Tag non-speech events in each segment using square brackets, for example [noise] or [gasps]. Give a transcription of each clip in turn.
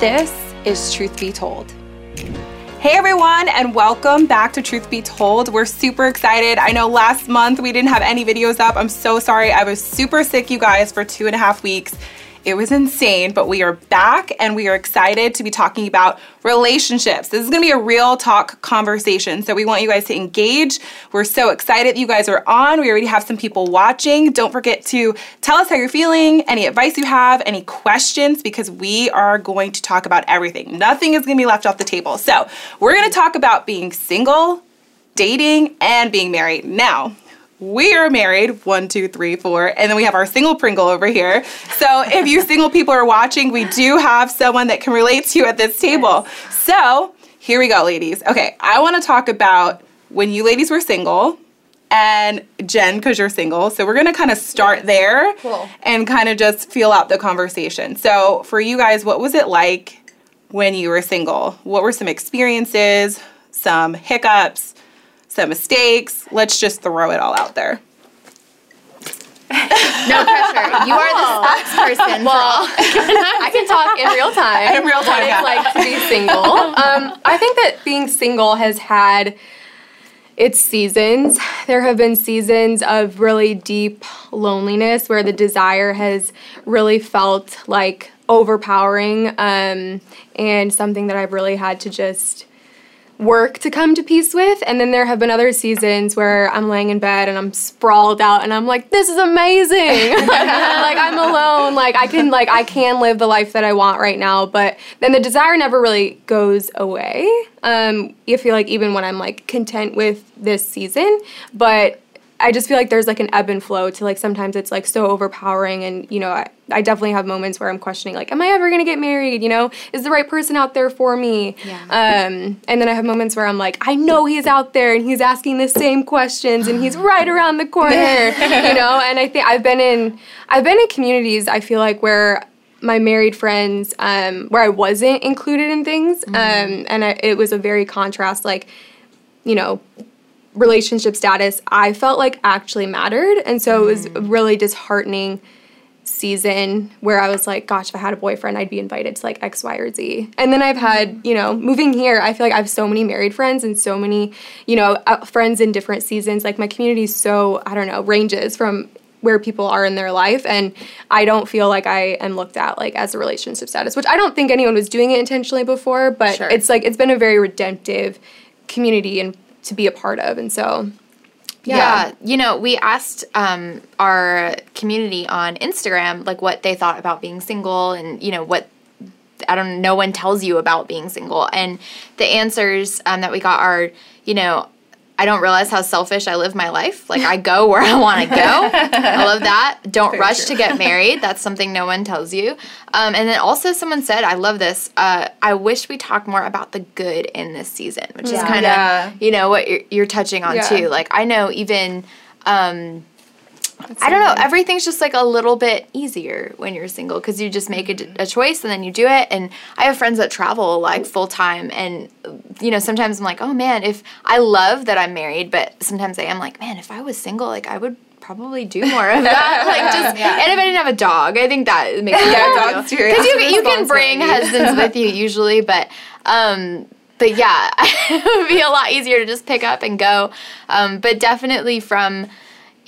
This is Truth Be Told. Hey everyone, and welcome back to Truth Be Told. We're super excited. I know last month we didn't have any videos up. I'm so sorry. I was super sick, you guys, for two and a half weeks. It was insane, but we are back and we are excited to be talking about relationships. This is gonna be a real talk conversation, so we want you guys to engage. We're so excited you guys are on. We already have some people watching. Don't forget to tell us how you're feeling, any advice you have, any questions, because we are going to talk about everything. Nothing is gonna be left off the table. So, we're gonna talk about being single, dating, and being married. Now, we are married. One two three four. And then we have our single pringle over here. So if you single people are watching we do have someone that can relate to you at this table. So here we go ladies. Okay i want to talk about when you ladies were single and jen because you're single. So we're going to kind of start there Cool. and kind of just feel out the conversation. So for you guys what was it like when you were single? What were some experiences some hiccups some mistakes let's just throw it all out there No pressure. You are the spokesperson. Well, [laughs] I can talk in real time. In real time, What yeah. it's like to be single. Um, I think that being single has had its seasons. There have been seasons of really deep loneliness where the desire has really felt like overpowering um, and something that I've really had to just work to come to peace with. And then there have been other seasons where I'm laying in bed and I'm sprawled out and I'm like, this is amazing. [laughs] like I'm alone. Like I can like I can live the life that I want right now. But then the desire never really goes away. Um, you feel like even when I'm like content with this season, but I just feel like there's like an ebb and flow to like sometimes it's like so overpowering and you know I, I definitely have moments where I'm questioning like am I ever gonna get married? You know is the right person out there for me? Yeah. um, and then I have moments where I'm like I know he's out there and he's asking the same questions and he's [gasps] right around the corner. [laughs] You know and I think I've been in I've been in communities I feel like where my married friends um, where I wasn't included in things um, and I, it was a very contrast like you know relationship status I felt like actually mattered. And so it was a really disheartening season where I was like, gosh, if I had a boyfriend, I'd be invited to like X, Y, or Z. And then I've had, you know, moving here, I feel like I have so many married friends and so many, you know, uh, friends in different seasons. Like my community is so, I don't know, ranges from where people are in their life and I don't feel like I am looked at like as a relationship status, which I don't think anyone was doing it intentionally before, but Sure. it's like it's been a very redemptive community and to be a part of. And so yeah. You know, we asked um, our community on Instagram like what they thought about being single and you know what I don't know, no one tells you about being single and the answers um, that we got are you know I don't realize how selfish I live my life. Like I go where I want to go. I love [laughs] that. Don't Very rush true. to get married. That's something no one tells you. Um, and then also someone said, I love this. Uh, I wish we talked more about the good in this season, which is kind of Yeah. you know what you're, you're touching on Yeah. too. Like I know even. Um, I don't know. Everything's just like a little bit easier when you're single because you just make a choice and then you do it. And I have friends that travel like full time, and you know sometimes I'm like, oh man, if I love that I'm married, but sometimes I am like, man, if I was single, like I would probably do more of that. [laughs] like just and if I didn't have a dog, I think that makes Yeah, dogs too. because you [laughs] you can bring husbands with you [laughs] usually, but um, but yeah, it would be a lot easier to just pick up and go. Um, but definitely from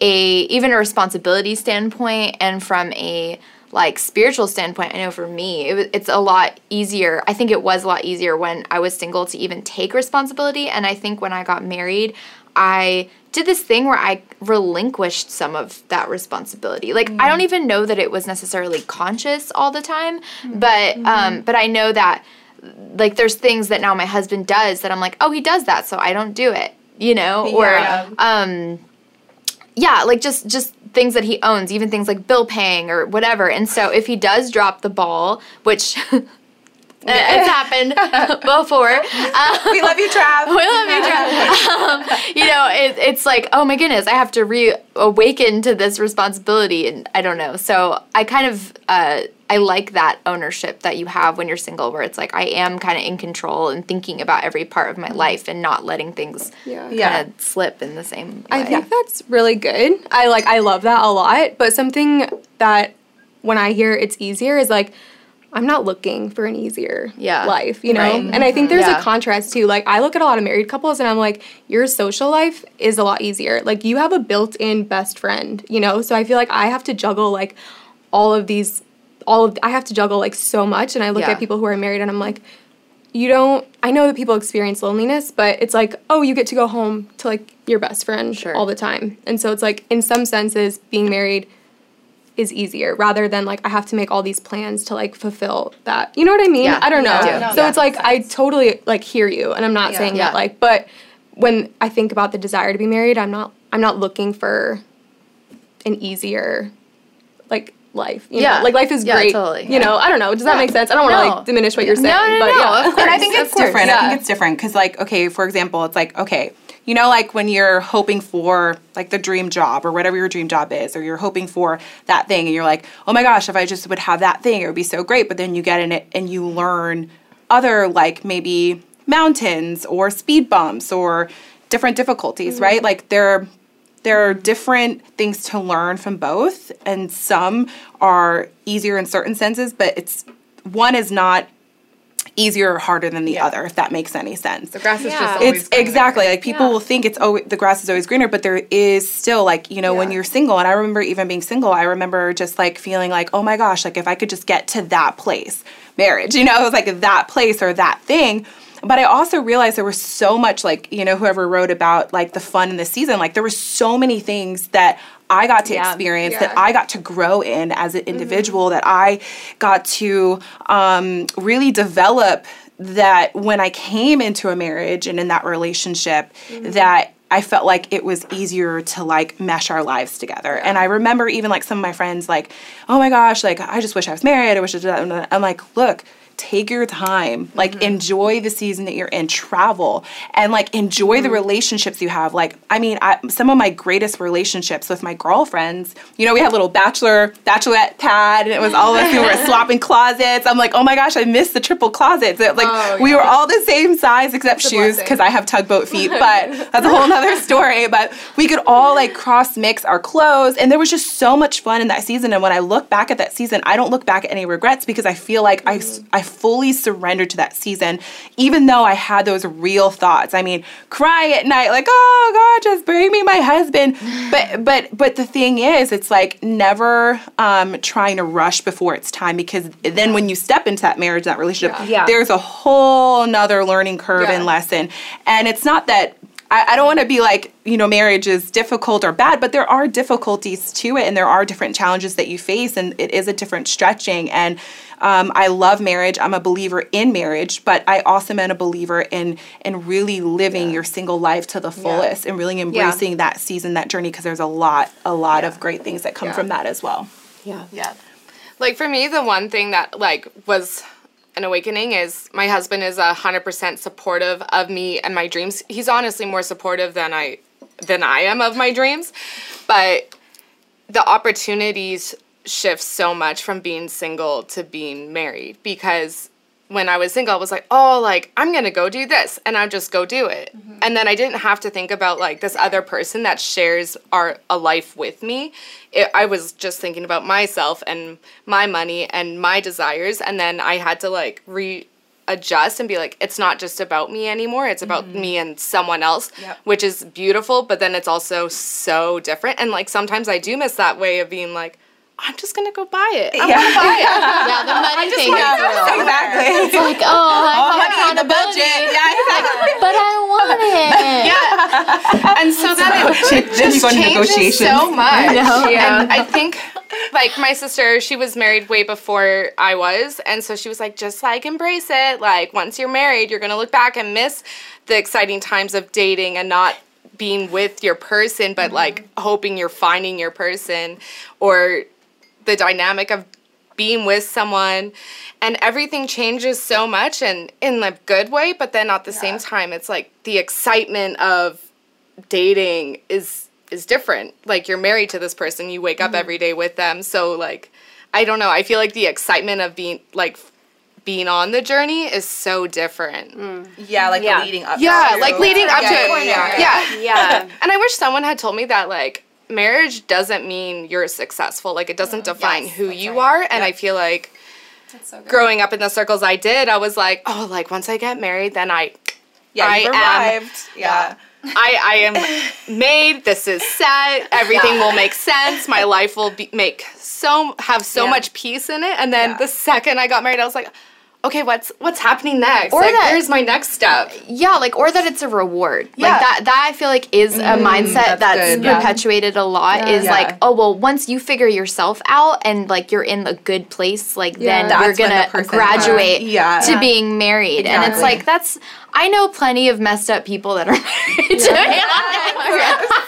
a even a responsibility standpoint and from a like spiritual standpoint, I know for me it it's a lot easier. I think it was a lot easier when I was single to even take responsibility, and I think when I got married, I did this thing where I relinquished some of that responsibility. Like I don't even know that it was necessarily conscious all the time, but um, but I know that like there's things that now my husband does that I'm like, oh, he does that, so I don't do it, you know, or um, yeah, like just just things that he owns, even things like bill paying or whatever. And so if he does drop the ball, which [laughs] it's happened [laughs] before, um, we love you trav [laughs] we love you, Trev. um, you know, it, it's like, oh my goodness, I have to reawaken to this responsibility, and I don't know. So I kind of, uh, I like that ownership that you have when you're single, where it's like I am kind of in control and thinking about every part of my life and not letting things Yeah. Yeah. kind of slip in the same way. I think that's really good. I like I love that a lot. But something that when I hear it's easier is like I'm not looking for an easier Yeah. life, you know? Right. And I think mm-hmm. there's Yeah. a contrast too. Like I look at a lot of married couples and I'm like, your social life is a lot easier. Like you have a built-in best friend, you know? So I feel like I have to juggle like all of these all of I have to juggle like so much and I look Yeah. at people who are married and I'm like you don't I know that people experience loneliness, but it's like, oh, you get to go home to like your best friend Sure. all the time. And so it's like in some senses being married is easier rather than like I have to make all these plans to like fulfill that. You know what I mean? Yeah. I don't know. No, so it's like I totally like hear you and I'm not saying Yeah. that like but when I think about the desire to be married, I'm not I'm not looking for an easier like life. You Yeah. know? Like life is Yeah, great. totally. You know, I don't know. Does that Yeah. make sense? I don't want to No. like diminish what you're saying. No, no, but no, yeah. of course. And I think it's course, different. I think it's different because, like, okay, for example, it's like, okay, you know, like when you're hoping for like the dream job or whatever your dream job is, or you're hoping for that thing, and you're like, oh my gosh, if I just would have that thing, it would be so great. But then you get in it and you learn other, like maybe mountains or speed bumps or different difficulties, mm. right? Like there there are different things to learn from both and some are easier in certain senses but it's one is not easier or harder than the other if that makes any sense The grass is Yeah. just always it's greener. exactly like people Yeah. will think it's oh the grass is always greener but there is still like you know when you're single and i remember even being single i remember just like feeling like oh my gosh like if i could just get to that place marriage [laughs] you know it was like that place or that thing but i also realized there was so much like you know whoever wrote about like the fun in the season like there were so many things that I got to Yeah. experience that I got to grow in as an individual that I got to um, really develop that when I came into a marriage and in that relationship that I felt like it was easier to like mesh our lives together. And I remember even like some of my friends like, oh my gosh, like I just wish I was married. I wish I did that. I'm like, look, take your time like enjoy the season that you're in travel and like enjoy the relationships you have. Like i mean I, some of my greatest relationships with my girlfriends you know we had a little bachelor bachelorette pad and it was all of us who were [laughs] swapping closets. I'm like oh my gosh i miss the triple closets. It- like Oh, we were all the same size except shoes because i have tugboat [laughs] feet but that's a whole nother story but we could all like cross mix our clothes and there was just so much fun in that season and when i look back at that season i don't look back at any regrets because i feel like I, s- I fully surrendered to that season even though i had those real thoughts i mean cry at night like oh god just bring me my husband but but but the thing is it's like never um, trying to rush before it's time because then when you step into that marriage that relationship Yeah. there's a whole nother learning curve Yeah. and lesson and it's not that I, I don't want to be like, you know, marriage is difficult or bad, but there are difficulties to it and there are different challenges that you face and it is a different stretching. And um, I love marriage. I'm a believer in marriage, but I also am a believer in in really living your single life to the fullest and really embracing that season, that journey, because there's a lot, a lot of great things that come Yeah. from that as well. Yeah. Yeah. Like for me, the one thing that like was an awakening is my husband is a hundred percent supportive of me and my dreams. He's honestly more supportive than I than I am of my dreams, but the opportunities shift so much from being single to being married because when I was single, I was like, oh, like I'm gonna go do this, and I'd just go do it, mm-hmm. and then I didn't have to think about like this other person that shares our a life with me. It, I was just thinking about myself and my money and my desires, and then I had to like readjust and be like, it's not just about me anymore. It's about mm-hmm. me and someone else, Yep. which is beautiful, but then it's also so different. And like sometimes I do miss that way of being like. I'm just gonna go buy it. I'm Yeah. gonna buy it. [laughs] Yeah, the money thing is real. exactly. It's like, oh, I have honey, budget. Yeah, exactly. but I want [laughs] it. Yeah. And so then it [laughs] just changes so much. know. Yeah. And I think, like my sister, she was married way before I was, and so she was like, just like embrace it. Like once you're married, you're gonna look back and miss the exciting times of dating and not being with your person, but mm-hmm. like hoping you're finding your person, or the dynamic of being with someone and everything changes so much and in a good way but then at the same time it's like the excitement of dating is is different. Like you're married to this person you wake up mm-hmm. every day with them so like i don't know i feel like the excitement of being like being on the journey is so different. Mm. Yeah, like Yeah. the leading up. yeah to- like leading up Yeah, to yeah, it. yeah, yeah, Yeah. [laughs] and i wish someone had told me that like marriage doesn't mean you're successful like it doesn't define Yes, who you right. are and i feel like so growing up in the circles I did, I was like, oh, like once I get married, then I, Yeah, I am- yeah. I, I am [laughs] made. This is set. Everything will make sense. My life will be make so have so Yeah. much peace in it. And then Yeah. the second I got married, I was like, okay, what's what's happening next? Or like, that- where's my next step? Yeah, like or that it's a reward. Yeah. Like that that I feel like is a mm-hmm. mindset that's that's, good, yeah. perpetuated a lot is Yeah. like, oh well, once you figure yourself out and like you're in a good place, like then That's you're gonna person- uh, graduate Yeah. to Yeah. being married. And it's like that's I know plenty of messed up people that are [laughs] married to me. it's [laughs]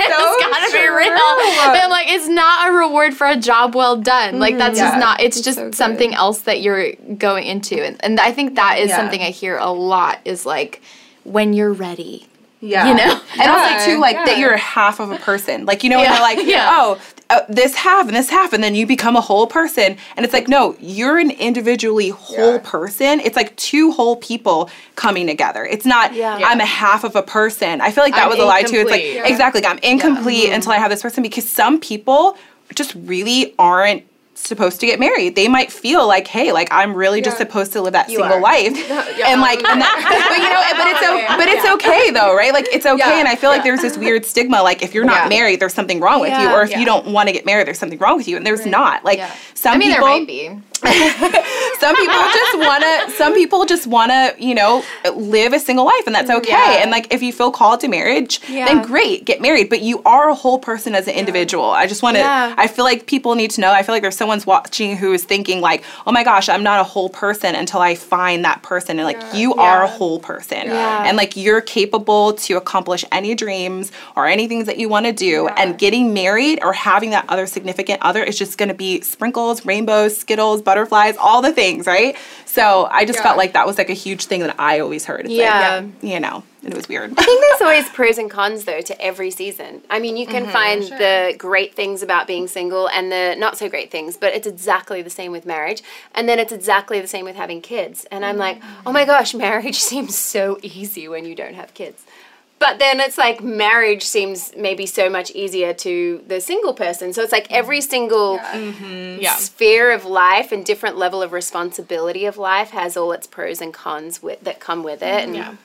gotta be real. But I'm like, it's not a reward for a job well done. Like that's mm-hmm. Yeah. just not it's just so something else that you're going into. And, and I think that is Yeah. something I hear a lot is like when you're ready. Yeah. You know? And also too like Yeah. that you're half of a person. Like you know when Yeah, they're like, [laughs] yeah. oh, uh, this half and this half and then you become a whole person and it's like no, you're an individually whole person. It's like two whole people coming together. It's not Yeah. I'm a half of a person. I feel like that I'm was a lie too. It's like exactly like, I'm incomplete Mm-hmm. until I have this person because some people just really aren't supposed to get married. They might feel like, hey, like I'm really just supposed to live that single are. life. [laughs] And like and that [laughs] but you know, but it's o- but it's okay though, right? Like it's okay Yeah. and I feel like there's this weird stigma like if you're not Yeah. married, there's something wrong with you or if Yeah. you don't want to get married, there's something wrong with you and there's not. Like Yeah. some I mean people there might be. Some people just want to some people just want to you know live a single life and that's okay. Yeah. and like if you feel called to marriage Yeah. then great get married. But you are a whole person as an individual. I just want to i feel like people need to know i feel like there's someone's watching who is thinking like oh my gosh i'm not a whole person until i find that person and like you are a whole person. Yeah. and like you're capable to accomplish any dreams or anything that you want to do and getting married or having that other significant other is just going to be sprinkles rainbows skittles butterflies all the things right so i just Yeah. felt like that was like a huge thing that i always heard it's Yeah. like, you know and it was weird I think there's [laughs] always pros and cons though to every season. I mean, you can mm-hmm. find the great things about being single and the not so great things, but it's exactly the same with marriage. And then it's exactly the same with having kids. And I'm like, mm. oh my gosh, marriage [laughs] seems so easy when you don't have kids. But then it's like marriage seems maybe so much easier to the single person. So it's like every mm-hmm. single mm-hmm. Yeah. sphere of life and different level of responsibility of life has all its pros and cons with, that come with it. And Yeah.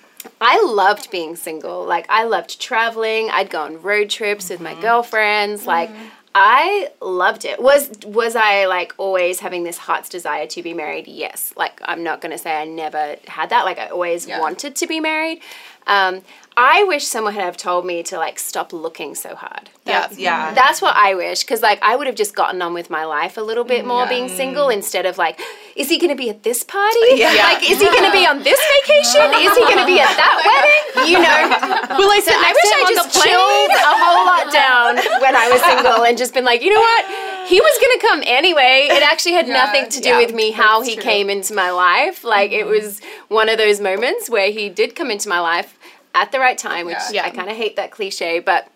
I loved being single. Like I loved traveling. I'd go on road trips with my mm-hmm. girlfriends. Like I loved it. Was was I like always having this heart's desire to be married? Yes. Like I'm not going to say I never had that. Like I always wanted to be married. Um, I wish someone had have told me to like stop looking so hard. yeah yeah That's what I wish, because like I would have just gotten on with my life a little bit more being single instead of like, is he going to be at this party? Yeah. [laughs] Like, is he going to be on this vacation? Is he going to be at that [laughs] wedding? You know. Will I sit I next wish to him I just the chilled a whole lot down when I was single and just been like, you know what? He was going to come anyway. It actually had nothing to do yeah, with me how he true. came into my life. Like it mm-hmm. was one of those moments where he did come into my life at the right time, which Yeah. I kind of hate that cliche, but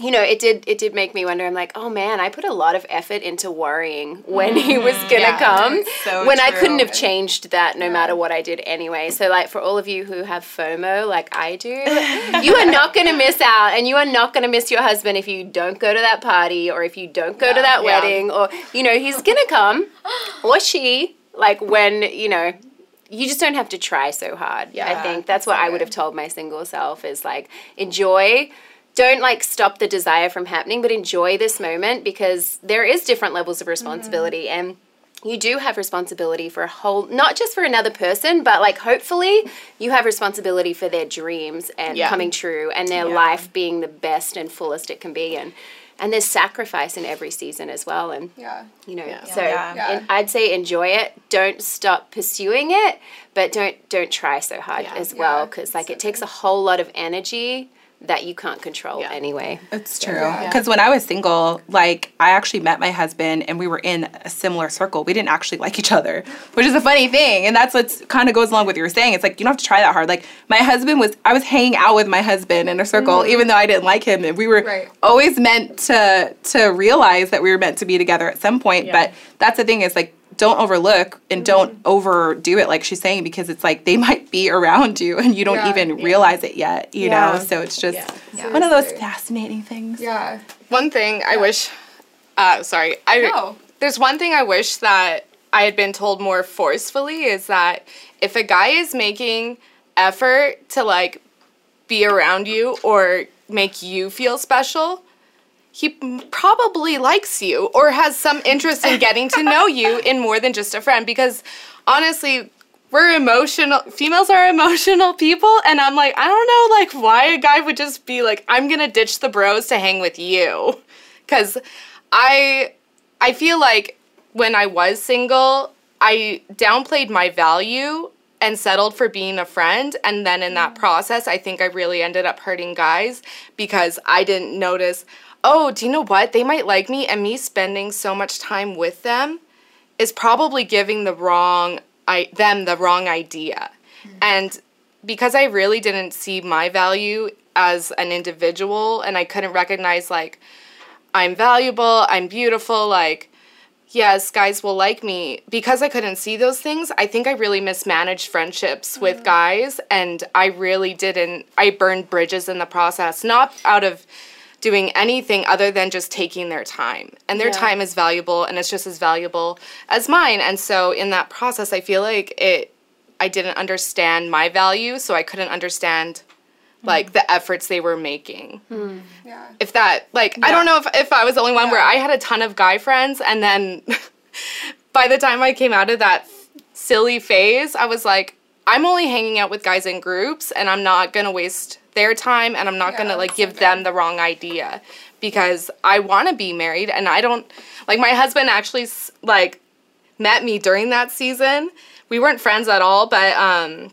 you know, it did it did make me wonder. I'm like, oh man, I put a lot of effort into worrying when he mm-hmm. was gonna Yeah, come, so when I couldn't have changed that no matter what I did anyway. So like for all of you who have FOMO like I do, [laughs] you are not gonna miss out, and you are not gonna miss your husband if you don't go to that party or if you don't go to that Yeah. wedding or you know he's gonna come or she like when you know you just don't have to try so hard. Yeah, I think that's what I would have told my single self is like enjoy don't like stop the desire from happening, but enjoy this moment because there is different levels of responsibility mm. and you do have responsibility for a whole not just for another person, but like hopefully you have responsibility for their dreams and Yeah. coming true and their life being the best and fullest it can be and and there's sacrifice in every season as well and Yeah. you know so Yeah. Yeah. en- i'd say enjoy it don't stop pursuing it but don't don't try so hard as well because like it takes a whole lot of energy that you can't control Yeah. anyway It's true. Because when I was single, like I actually met my husband and we were in a similar circle. We didn't actually like each other, which is a funny thing. And that's what kind of goes along with what you're saying. It's like you don't have to try that hard. Like my husband was, I was hanging out with my husband in a circle, mm-hmm. even though I didn't like him. And we were Right. always meant to to realize that we were meant to be together at some point. But that's the thing is like don't overlook and don't overdo it like she's saying because it's like they [laughs] might be around you and you don't Yeah. even realize it yet you Yeah. know so it's just Yeah. one of those fascinating things Yeah. One thing I wish, uh, sorry, I No. there's one thing I wish that I had been told more forcefully is that if a guy is making effort to like be around you or make you feel special, he probably likes you or has some interest in getting to know you [laughs] in more than just a friend because honestly we're emotional females are emotional people and i'm like i don't know like why a guy would just be like i'm gonna ditch the bros to hang with you. Because i i feel like when i was single i downplayed my value and settled for being a friend and then in that mm. process i think i really ended up hurting guys because i didn't notice oh do you know what they might like me and me spending so much time with them is probably giving the wrong I them the wrong idea. Hmm. And because I really didn't see my value as an individual and I couldn't recognize like I'm valuable, I'm beautiful, like yes, guys will like me. Because I couldn't see those things, I think I really mismanaged friendships with hmm. guys and I really didn't I burned bridges in the process, not out of doing anything other than just taking their time. And their Yeah. time is valuable and it's just as valuable as mine. And so in that process I feel like it I didn't understand my value, so I couldn't understand hmm. like the efforts they were making. Hmm. Yeah. If that like I don't know if if I was the only one where I had a ton of guy friends and then [laughs] by the time I came out of that silly phase, I was like I'm only hanging out with guys in groups and I'm not going to waste their time and I'm not going to like give them the wrong idea because I want to be married and I don't like my husband actually like met me during that season. We weren't friends at all, but um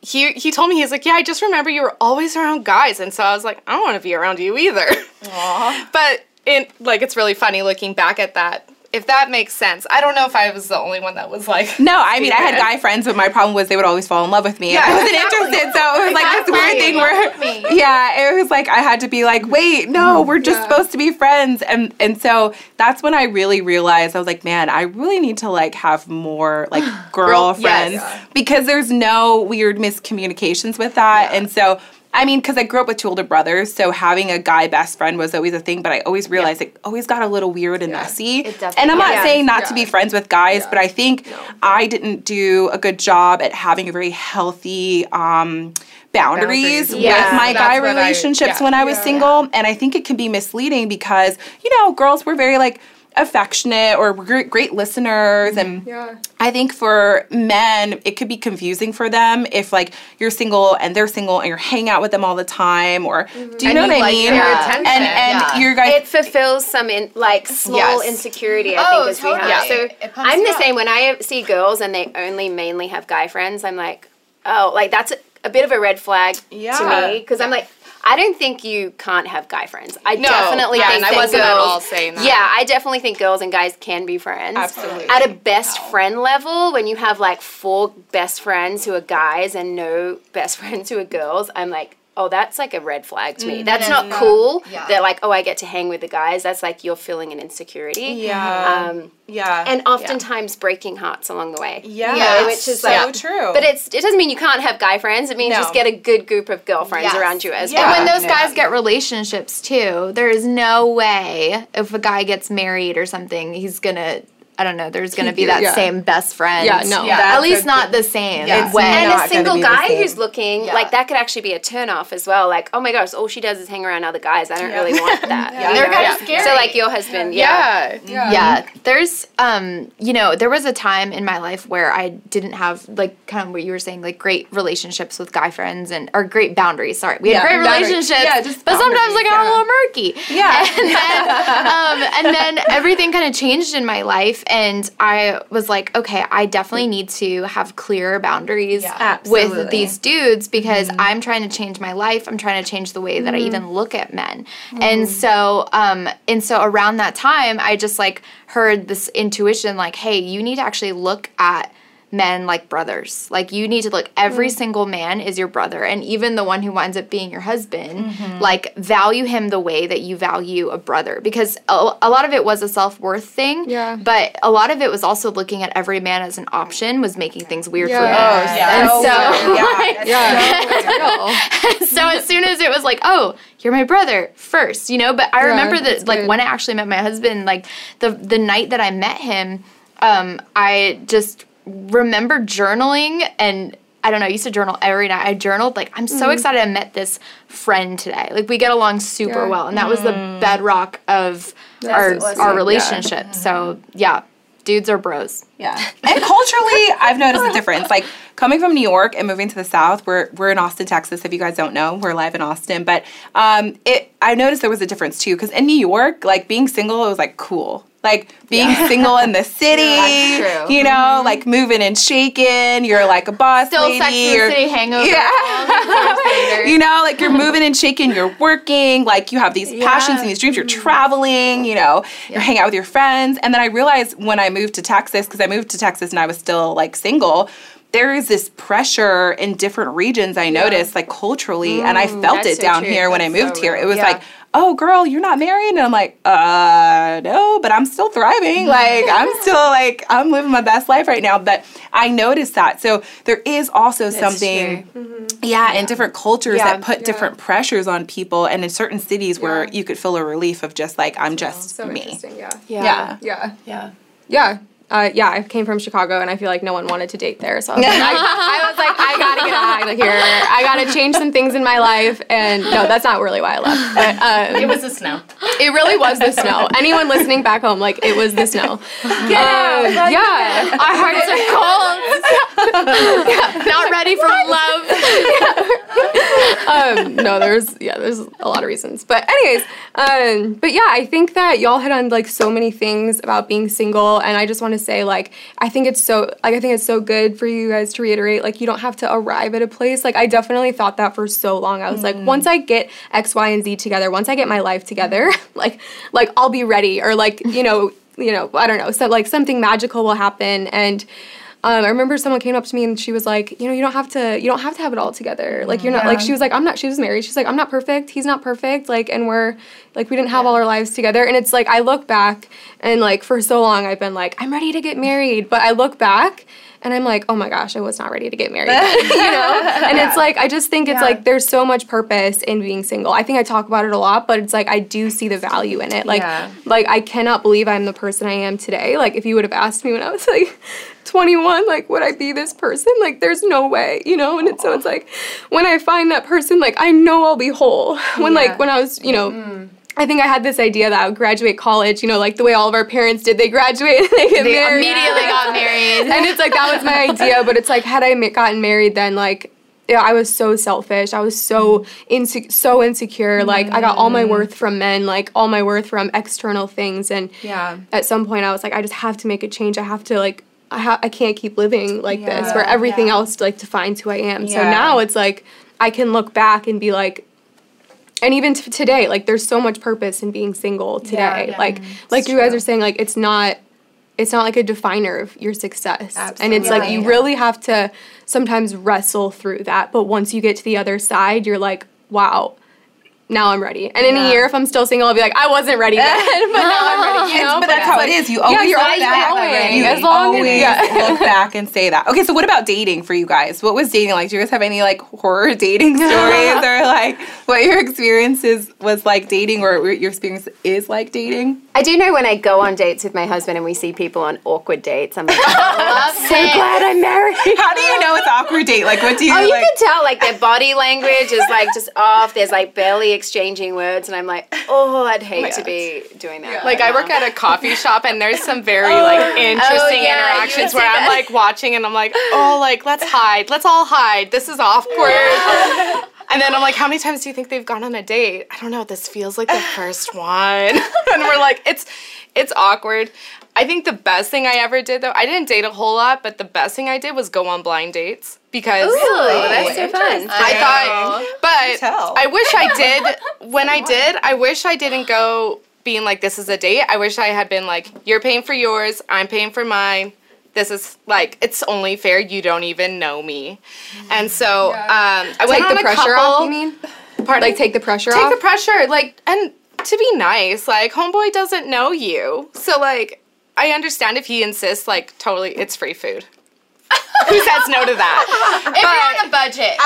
he he told me he's like, "Yeah, I just remember you were always around guys." And so I was like, "I don't want to be around you either." Aww. [laughs] but it like it's really funny looking back at that. If that makes sense. I don't know if I was the only one that was like No, I mean I had guy friends, but my problem was they would always fall in love with me. and I Yeah, wasn't exactly. interested, so it was like this weird thing where me. yeah, it was like I had to be like, wait, no, mm-hmm. we're just Yeah. supposed to be friends, and and so that's when I really realized I was like, man, I really need to like have more like [gasps] girlfriends yes. because there's no weird miscommunications with that, and so. I mean, because I grew up with two older brothers, so having a guy best friend was always a thing. But I always realized it always got a little weird and messy. It and I'm not does. saying not to be friends with guys, Yeah. but I think I didn't do a good job at having a very healthy um, boundaries, Boundaries. with my That's guy I- relationships yeah. when I was Yeah. single. And I think it can be misleading because, you know, girls were very like affectionate or great, great listeners and Yeah. I think for men, it could be confusing for them if like you're single and they're single and you're hanging out with them all the time, or mm-hmm. do you And know you what I mean? their And attention. and Yeah. your guys. it fulfills some in, like small Yes. insecurity I Oh, think as we totally. have. Yeah. So It pumps I'm the up. same when I see girls and they only mainly have guy friends. I'm like, oh, like that's a, a bit of a red flag Yeah. to me because I'm like. I don't think you can't have guy friends. I No, definitely yeah, think I wasn't at girls, all saying that. Yeah, I definitely think girls and guys can be friends. Absolutely. At a best friend level, when you have like four best friends who are guys and no best [laughs] friends who are girls, I'm like, oh, that's like a red flag to me. That's not cool. Yeah. That like, oh, I get to hang with the guys. That's like you're feeling an insecurity. yeah. Um, yeah. and oftentimes breaking hearts along the way. yeah. You know, which is so like, true. But it's it doesn't mean you can't have guy friends. It means No. just get a good group of girlfriends Yes. around you as Yeah. well. And when those Yeah. guys get relationships too, there is no way if a guy gets married or something, he's gonna. I don't know. There's gonna be that yeah. same best friend. Yeah, no. Yeah, At least not the same Yeah. way. and a single guy who's looking Yeah. like that could actually be a turnoff as well. Like, oh my gosh, all she does is hang around other guys. I don't Yeah. really want that. [laughs] Yeah. They're kinda scary. So like your husband, yeah. yeah. yeah there's um you know there was a time in my life where i didn't have like kind of what you were saying like great relationships with guy friends and or great boundaries sorry we had great boundaries. relationships Yeah, just but sometimes like boundaries, i'm a little murky Yeah. [laughs] and then um and then everything kind of changed in my life and i was like okay i definitely need to have clear boundaries uh, Absolutely. with these dudes because mm-hmm. i'm trying to change my life. I'm trying to change the way that i mm-hmm. even look at men. Mm-hmm. And so um and so around that time i just like heard this intuition like hey you need to actually look at men like brothers like you need to look every single man is your brother and even the one who winds up being your husband like value him the way that you value a brother because a, a lot of it was a self-worth thing Yeah. but a lot of it was also looking at every man as an option was making things weird for me Yeah. yeah. And Oh, so- [laughs] yeah. Yeah. [laughs] [laughs] so as soon as it was like, oh, you're my brother first, you know. But I Yeah, remember that, like, good. when I actually met my husband, like the the night that I met him. um, I just remember journaling and I don't know, I used to journal every night. I journaled like I'm so mm-hmm. excited I met this friend today. Like we get along super Yeah. well and that was the mm. bedrock of our awesome. our Yeah. relationship. Mm-hmm. So, yeah, dudes are bros. Yeah. And culturally, I've noticed a difference. Like coming from New York and moving to the South, we're we're in Austin, Texas. If you guys don't know, we're live in Austin. But um, it I noticed there was a difference too. Because in New York, like being single, it was like cool. Like being single in the [laughs] city, That's true. you know, mm-hmm. like moving and shaking. You're like a boss Still lady. Sex the you're- City hangover. Yeah. all these [laughs] years later. you know, like you're moving and shaking, you're working, like you have these passions and these dreams, you're traveling, you know, you're hanging out with your friends. And then I realized when I moved to Texas, because I moved to Texas and I was still like single, there is this pressure in different regions I noticed, like culturally, and I felt it so down true. here when I moved so here. real. It was Yeah. like, oh girl, you're not married? And I'm like, uh no, but I'm still thriving. [laughs] Like I'm still like I'm living my best life right now. But I noticed that. So there is also something yeah, in different cultures Yeah. that put different pressures on people, and in certain cities where you could feel a relief of just like I'm just So me. interesting. Yeah. Yeah. Yeah. Yeah. Yeah. Uh, yeah, I came from Chicago and I feel like no one wanted to date there. So I was, like, I, I was like, I gotta get out of here. I gotta change some things in my life. And no, that's not really why I left. But um, It was the snow. it really was the snow. Anyone listening back home, like, it was the snow. Um, yeah. Our hearts are cold. Yeah, Not ready for love. um, no, there's yeah, there's a lot of reasons. But anyways, um, but yeah, I think that y'all hit on like so many things about being single, and I just want to say like I think it's so like I think it's so good for you guys to reiterate like you don't have to arrive at a place. Like I definitely thought that for so long. I was like, mm. once I get X, Y, and Z together, once I get my life together, [laughs] like like I'll be ready, or like you know you know I don't know, so like something magical will happen and. Um, I remember someone came up to me and she was like, you know, you don't have to, you don't have to have it all together. Like you're not, like she was like, I'm not. She was married. She's like, I'm not perfect. He's not perfect. Like, and we're like, we didn't have all our lives together. And it's like, I look back and like for so long, I've been like, I'm ready to get married. But I look back and I'm like, oh my gosh, I was not ready to get married. [laughs] you know? And it's like, I just think it's like, there's so much purpose in being single. I think I talk about it a lot, but it's like, I do see the value in it. Like, Yeah. like I cannot believe I'm the person I am today. Like, if you would have asked me when I was like 21, like, would I be this person? Like, there's no way, you know? And it's, so it's like, when I find that person, like, I know I'll be whole. [laughs] When, like, when I was, you know, mm. I think I had this idea that I would graduate college, you know, like the way all of our parents did. They graduate and [laughs] they get They married. immediately got [laughs] married. and it's like, that was my idea. But it's like, had I gotten married then, like, yeah, I was so selfish. I was so inse- so insecure. Like I got all my mm. worth from men, like all my worth from external things. And Yeah. at some point, I was like, I just have to make a change. I have to like, I ha- I can't keep living like this, where everything else like defines who I am. So now it's like I can look back and be like, and even t- today, like there's so much purpose in being single today. Like like you guys are saying, like it's not it's not like a definer of your success. And it's like you really have to sometimes wrestle through that. But once you get to the other side, you're like, wow, now I'm ready. And in a year, if I'm still single, I'll be like, I wasn't ready then, [laughs] but now I'm ready. You know, but that's how it is. You always yeah, you're look always back. growing, You as long as- always yeah. look back and say that. Okay, so what about dating for you guys? What was dating like? Do you guys have any like horror dating [laughs] stories or like what your experiences was like dating or what your experience is like dating? I do know when I go on dates with my husband and we see people on awkward dates, I'm like, [laughs] I Love so glad I'm married. How do you know it's awkward date? Like what do you Oh, you like? can tell, like their body language is like just off. There's like barely exchanging words, and I'm like, oh, I'd hate to be doing that. Like I work at a coffee shop and there's some very oh. like oh, interesting yeah, interactions where I'm like watching and I'm like, oh, like let's hide, let's all hide. This is awkward. And then I'm like, how many times do you think they've gone on a date? I don't know. This feels like the first one. [laughs] and we're like, it's it's awkward. I think the best thing I ever did though, I didn't date a whole lot, but the best thing I did was go on blind dates because Really? that's so fun. I thought, but. I wish I [laughs] did. When I did, I wish I didn't go being like, "This is a date." I wish I had been like, "You're paying for yours. I'm paying for mine. This is like, it's only fair. You don't even know me." And so, um, I went Take on the a pressure couple. off, you mean? Part Like take the pressure take off? the pressure, like, and to be nice, like, homeboy doesn't know you, so like, I understand if he insists, like, totally, it's free food. Who says no to that? [laughs] If you're on a budget.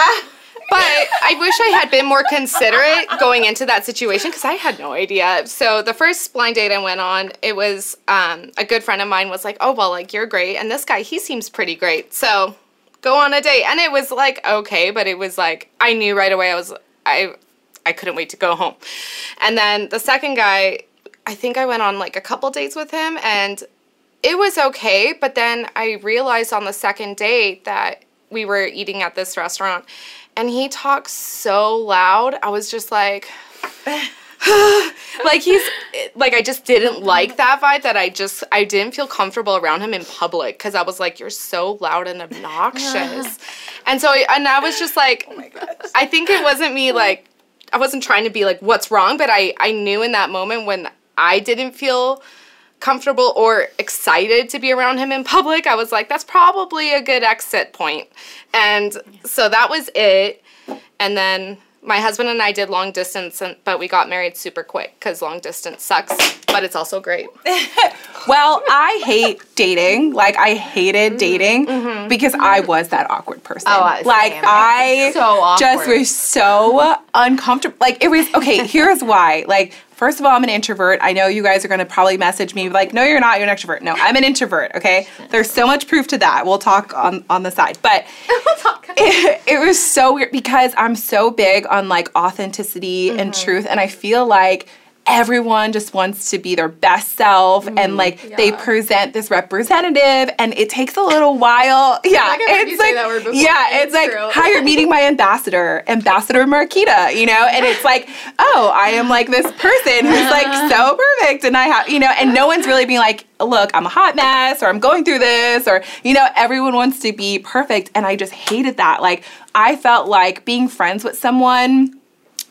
But I wish I had been more considerate going into that situation because I had no idea. So the first blind date I went on, it was um, a good friend of mine was like, "Oh well, like you're great," and this guy he seems pretty great. So go on a date, and it was like okay, but it was like I knew right away I was I I couldn't wait to go home. And then the second guy, I think I went on like a couple dates with him, and it was okay. But then I realized on the second date that we were eating at this restaurant and he talks so loud. I was just like, [sighs] like he's like I just didn't like that vibe that I just I didn't feel comfortable around him in public because I was like you're so loud and obnoxious, [sighs] and so and I was just like, oh my gosh. I think it wasn't me like I wasn't trying to be like what's wrong, but I I knew in that moment when I didn't feel comfortable or excited to be around him in public, I was like, that's probably a good exit point. And so that was it. And then my husband and I did long distance, and, but we got married super quick because long distance sucks, but it's also great. [laughs] well, I hate dating. Like I hated dating mm-hmm. because I was that awkward person. Oh, like same. I so just was so uncomfortable. Like it was okay. Here's why. Like First of all, I'm an introvert. I know you guys are going to probably message me like, "No, you're not. You're an extrovert." No, I'm an introvert. Okay, there's so much proof to that. We'll talk on on the side, but [laughs] it, [laughs] it, was so weird because I'm so big on like authenticity mm-hmm. and truth, and I feel like everyone just wants to be their best self mm, and like yeah. they present this representative and it takes a little while. Yeah it's like yeah it's, it's like hi you're meeting my ambassador ambassador marquita you know? And it's like oh i am like this person who's like [laughs] so perfect and i have you know? And no one's really being like look i'm a hot mess or i'm going through this or you know? Everyone wants to be perfect and i just hated that. Like i felt like being friends with someone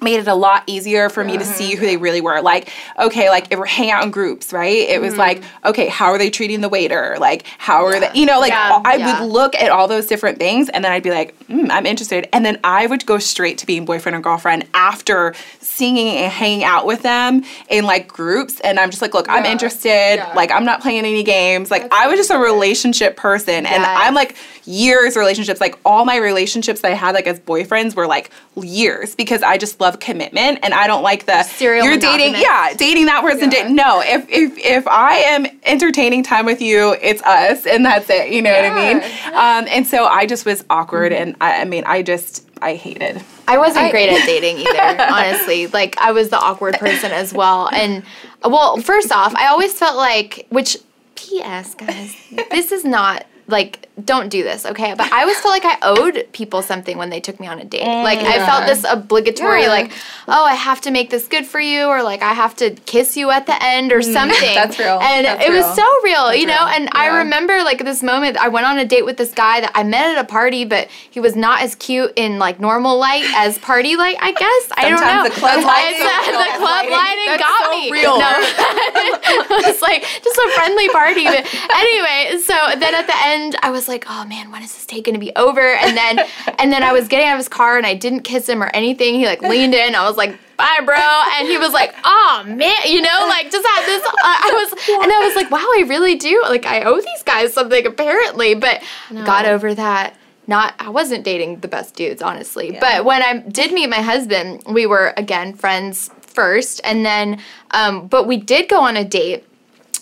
made it a lot easier for me to see who they really were. Like, okay, like if we're hanging out in groups, right? It was mm-hmm. like, okay, how are they treating the waiter? Like, how are yeah. they, you know, like yeah. I yeah. would look at all those different things and then I'd be like, mm, I'm interested. And then I would go straight to being boyfriend or girlfriend after singing and hanging out with them in like groups. And I'm just like, look, I'm interested. Like, I'm not playing any games. Like, That's I was just a relationship person. And I'm like, years relationships. Like, all my relationships that I had, like, as boyfriends were like years because I just love love commitment and I don't like the serial you're dating yeah dating that person yeah. no if, if if I am entertaining time with you it's us and that's it you know yeah. what I mean um, and so I just was awkward mm-hmm. and I, I mean I just I hated I wasn't I, great at [laughs] dating either honestly like I was the awkward person as well and well first off I always felt like which P.S. guys this is not like don't do this, okay? But I always felt like I owed people something when they took me on a date. Mm, like yeah. I felt this obligatory, yeah. like, oh, I have to make this good for you, or like I have to kiss you at the end, or mm, [laughs] something. That's real. And That's it real. was so real, That's you know. Real. And yeah. I remember like this moment. I went on a date with this guy that I met at a party, but he was not as cute in like normal light as party light. I guess I don't know. The club lighting, the club lighting That's got so me. Real. No, [laughs] it was like just a friendly party. But anyway, so then at the end, I was like, oh man, when is this take gonna be over? And then [laughs] and then I was getting out of his car and I didn't kiss him or anything. He like leaned in. I was like, bye, bro. And he was like, oh man, you know, like just had this. Uh, I was and I was like, wow, I really do. Like I owe these guys something apparently, but no. got over that not I wasn't dating the best dudes honestly. Yeah. But when I did meet my husband, we were again friends first and then um, but we did go on a date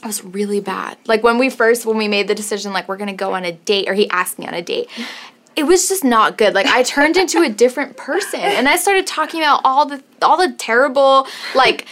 I was really bad. Like when we first when we made the decision like we're to go on a date or he asked me on a date. It was just not good. Like I turned into a different person and I started talking about all the all the terrible like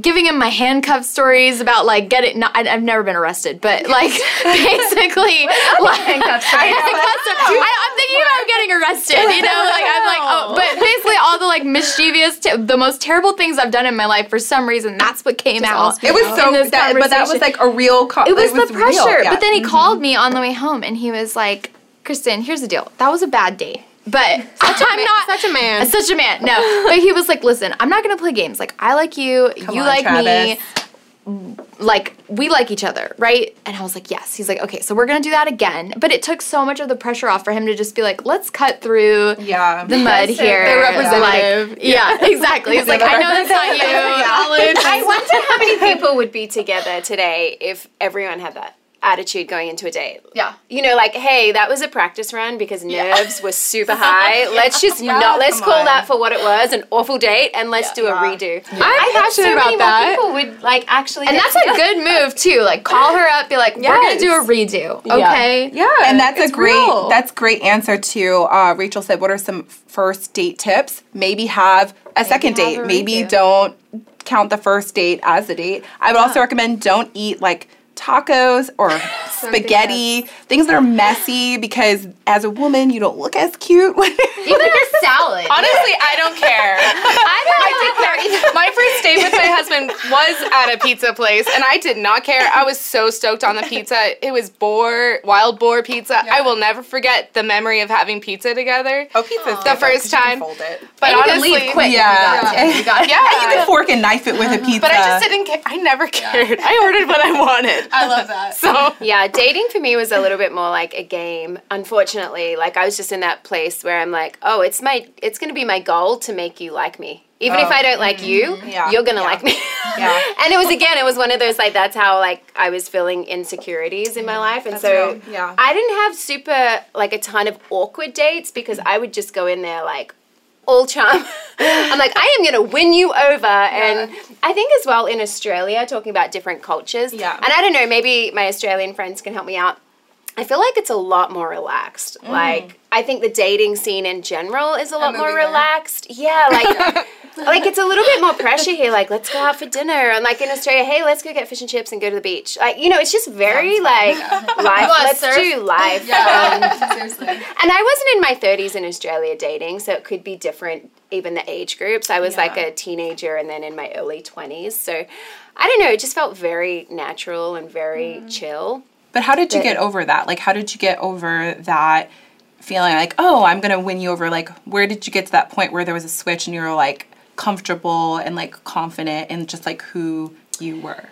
giving him my handcuff stories about like getting. No, I, have never been arrested, but like [laughs] [laughs] basically, like handcuffs. I, am thinking about getting arrested. You know, like I'm like, oh, but basically all the like mischievous, te- the most terrible things I've done in my life for some reason. That's what came Just out. It was so, that, but that was like a real. Co- it, was it was the pressure. Yeah. But then he mm-hmm. called me on the way home, and he was like, "Kristen, here's the deal. That was a bad day." But [laughs] such [laughs] I'm not such a man. [laughs] Such a man. No. but he was like, listen, I'm not gonna play games. Like I like you, Come you on, like Travis. me. Like we like each other, right? And I was like, yes. He's like, okay, so we're gonna do that again. But it took so much of the pressure off for him to just be like, let's cut through yeah. the mud here. The representative. Like, yeah. yeah, exactly. He's like, I know that's not you. I wonder how many people would be together today if everyone had that attitude going into a date. Yeah. You know, like, hey, that was a practice run because nerves were super [laughs] high. Let's just not let's come call on. that for what it was, an awful date, and let's do a redo. I'm I think so passionate about many that. more people would like actually And that's a good move too. Like call her up, be like, we're gonna do a redo. Okay. Yeah. and that's a great real. that's great answer to uh, Rachel said what are some first date tips maybe have a second have date a maybe don't count the first date as a date I would also recommend don't eat like tacos or [laughs] spaghetti things that are messy because as a woman you don't look as cute when [laughs] Even a salad. Honestly, I don't care. [laughs] I don't care. My first date with my husband was at a pizza place, and I did not care. I was so stoked on the pizza. It was boar, wild boar pizza. I will never forget the memory of having pizza together. oh pizza. The first time. fold it But And honestly, leave quick. yeah you got. You got it. Yeah. you can fork and knife it with a pizza But I just didn't care. I never cared. I ordered what I wanted. I love that. [laughs] So Yeah, dating for me was a little bit more like a game. Unfortunately, like I was just in that place where I'm like, oh, it's my, it's gonna be my goal to make you like me. Even if I don't like you, mm-hmm. Yeah. you're gonna Yeah. like me. Yeah. [laughs] and it was again, it was one of those like that's how like I was feeling insecurities in my life, and so real. Yeah. I didn't have super like a ton of awkward dates because I would just go in there like all charm. [laughs] I'm like, I am gonna win you over. And I think as well in Australia, talking about different cultures. Yeah. And I don't know, maybe my Australian friends can help me out. I feel like it's a lot more relaxed. Mm. Like I think the dating scene in general is a lot more moving there. relaxed. Yeah, like [laughs] like it's a little bit more pressure here. Like let's go out for dinner, and like in Australia, hey, let's go get fish and chips and go to the beach. Like you know, it's just very like life. wanna Let's surf? do life. Um, and I wasn't in my 30s in Australia dating, so it could be different, even the age groups. I was like a teenager and then in my early 20s. So I don't know, it just felt very natural and very chill. But how did you get over that? Like, how did you get over that feeling like, oh, I'm gonna win you over? Like, where did you get to that point where there was a switch and you were like comfortable and like confident in just like who you were?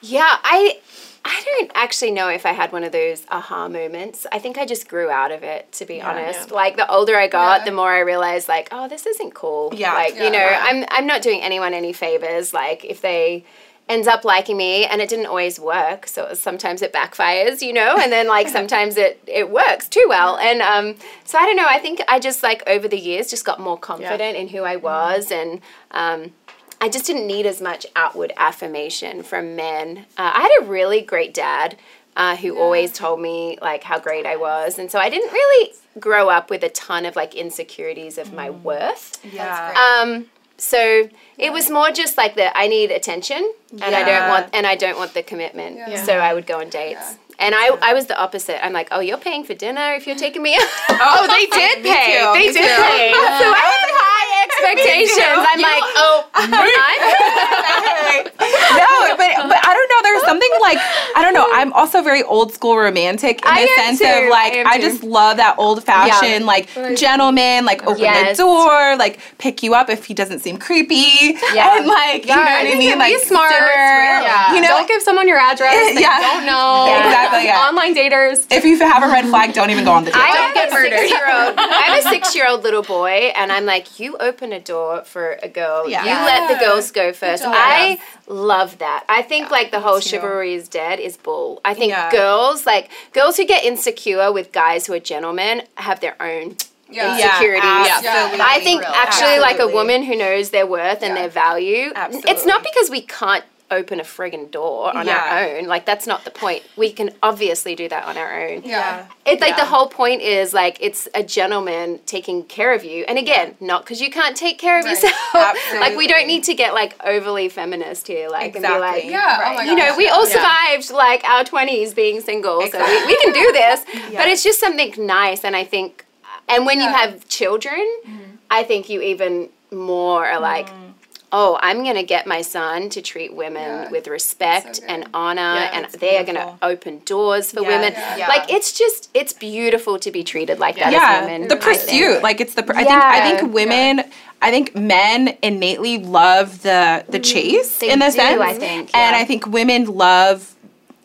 Yeah, I. I don't actually know if I had one of those aha moments. I think I just grew out of it, to be honest. Like the older I got, the more I realized, like, oh, this isn't cool. Yeah. like you know, I'm I'm not doing anyone any favors. Like if they ends up liking me, and it didn't always work, so sometimes it backfires, you know, and then like [laughs] sometimes it it works too well. And um, so I don't know. I think I just like over the years just got more confident in who I was, and um, I just didn't need as much outward affirmation from men. Uh, I had a really great dad uh, who always told me like how great I was, and so I didn't really grow up with a ton of like insecurities of my worth. Yeah. Um, so it was more just like that I need attention, and I don't want and I don't want the commitment. So I would go on dates. And I, I was the opposite. I'm like, oh, you're paying for dinner if you're taking me out. Oh, [laughs] they did pay. They did pay. [laughs] so I had high [laughs] expectations. I'm like, oh, [laughs] [laughs] no, but but I don't know. There's something like I don't know. I'm also very old school romantic in I the sense too, of like I am I, too. just love that old fashioned like gentleman, like open Yes. the door, like pick you up if he doesn't seem creepy, Yeah. and like you know what I mean, like be smarter. Yeah. You know, Don't give someone your address. yeah, Don't know. exactly. Yeah. Online daters. If you have a red flag, don't even go on the date. I Don't get a murdered. six-year-old. I have a six-year-old little boy, and I'm like, you open a door for a girl. Yeah. You let the girls go first. job. I love that. I think like the whole chivalry is dead is bull. I think Yeah. girls like girls who get insecure with guys who are gentlemen have their own. Yeah. Insecurities. absolutely. I think Real. actually, like a woman who knows their worth and their value. It's not because we can't open a friggin' door on Yeah. our own. Like that's not the point. We can obviously do that on our own. Yeah. It's like the whole point is like it's a gentleman taking care of you. And again, not because you can't take care of yourself. Absolutely. [laughs] like we don't need to get like overly feminist here. Like and be like, Exactly. Yeah. Oh my you know, we all Yeah. survived like our twenties being single, so we, we can do this. [laughs] But it's just something nice, and I think, and when you have children, mm-hmm. I think you even more are like. Mm. Oh, I'm gonna get my son to treat women Yeah. with respect good. and honor, Yeah, and it's they are gonna open doors for Yeah. women. Yeah. Like it's just, it's beautiful to be treated like that as yeah, women. the I pursuit. Like it's the. pr- I think. I think women. I think men innately love the the mm, chase They in a do, sense. I think, and. I think women love.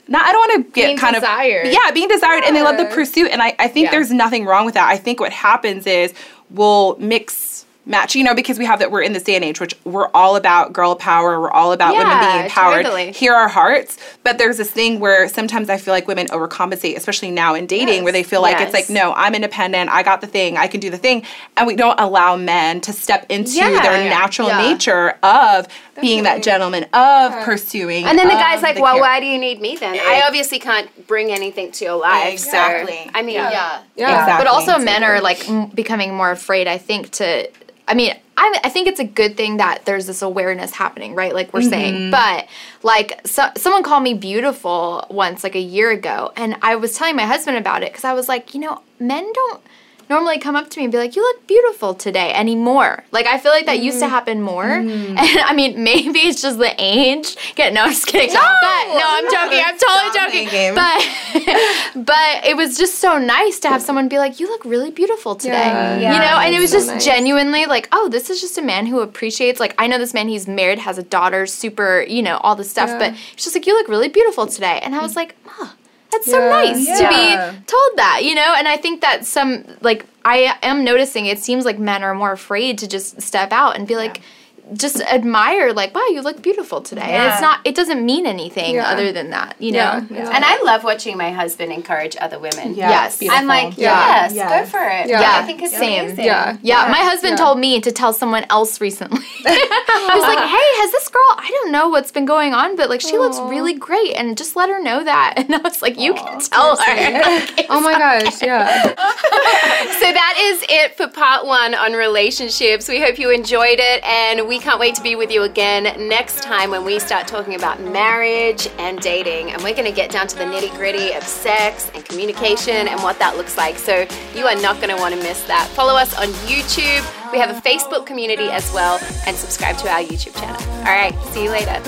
Not, I don't want to get Being kind desired. of yeah, being desired, and they love the pursuit, and I, I think Yeah. there's nothing wrong with that. I think what happens is we'll mix match, you know, because we have that we're in this day and age, which we're all about girl power, we're all about women being empowered. totally. Hear our hearts. But there's this thing where sometimes I feel like women overcompensate, especially now in dating, where they feel like it's like, no, I'm independent, I got the thing, I can do the thing. And we don't allow men to step into Yeah. their Yeah. natural Yeah. nature of being that gentleman, of pursuing. And then the guy's um, like, the well, care." why do you need me then? I obviously can't bring anything to your life. so, Exactly. I mean, Yeah. Yeah. Exactly. But also, men are like m- becoming more afraid. I think to. I mean, I, I think it's a good thing that there's this awareness happening, right? Like we're saying. Mm-hmm. But like, so, someone called me beautiful once, like a year ago, and I was telling my husband about it because I was like, you know, men don't normally come up to me and be like, "You look beautiful today" anymore. Like I feel like that used to happen more. [laughs] And I mean, maybe it's just the age. Get no, I'm just kidding. No, but no, I'm joking. I'm totally joking. But [laughs] but it was just so nice to have someone be like, "You look really beautiful today." Yeah. you know, and it was so just nice. genuinely like, "Oh, this is just a man who appreciates." Like I know this man. He's married, has a daughter, super, you know, all this stuff. But he's just like, "You look really beautiful today," and I was like, "Oh." That's so nice Yeah. to be told that, you know? And I think that some, like, I am noticing it seems like men are more afraid to just step out and be like, just admire, like, wow, you look beautiful today. And it's not, it doesn't mean anything Yeah. other than that, you know? Yeah. Yeah. And I love watching my husband encourage other women. Yeah, Yes. beautiful. I'm like, Yeah. yes, Yeah. go for it. Yeah. I think it's Same. amazing. Yeah. Yeah, my husband Yeah. told me to tell someone else recently. [laughs] [laughs] I was like, "Hey, has this girl? I don't know what's been going on, but like she looks really great, and just let her know that." [laughs] And I was like, "You can tell her." Oh my gosh, yeah. So that is it for part one on relationships. We hope you enjoyed it, and we we can't wait to be with you again next time when we start talking about marriage and dating. And we're going to get down to the nitty gritty of sex and communication and what that looks like. So you are not going to want to miss that. Follow us on YouTube. We have a Facebook community as well. And subscribe to our YouTube channel. All right. See you later.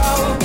Oh.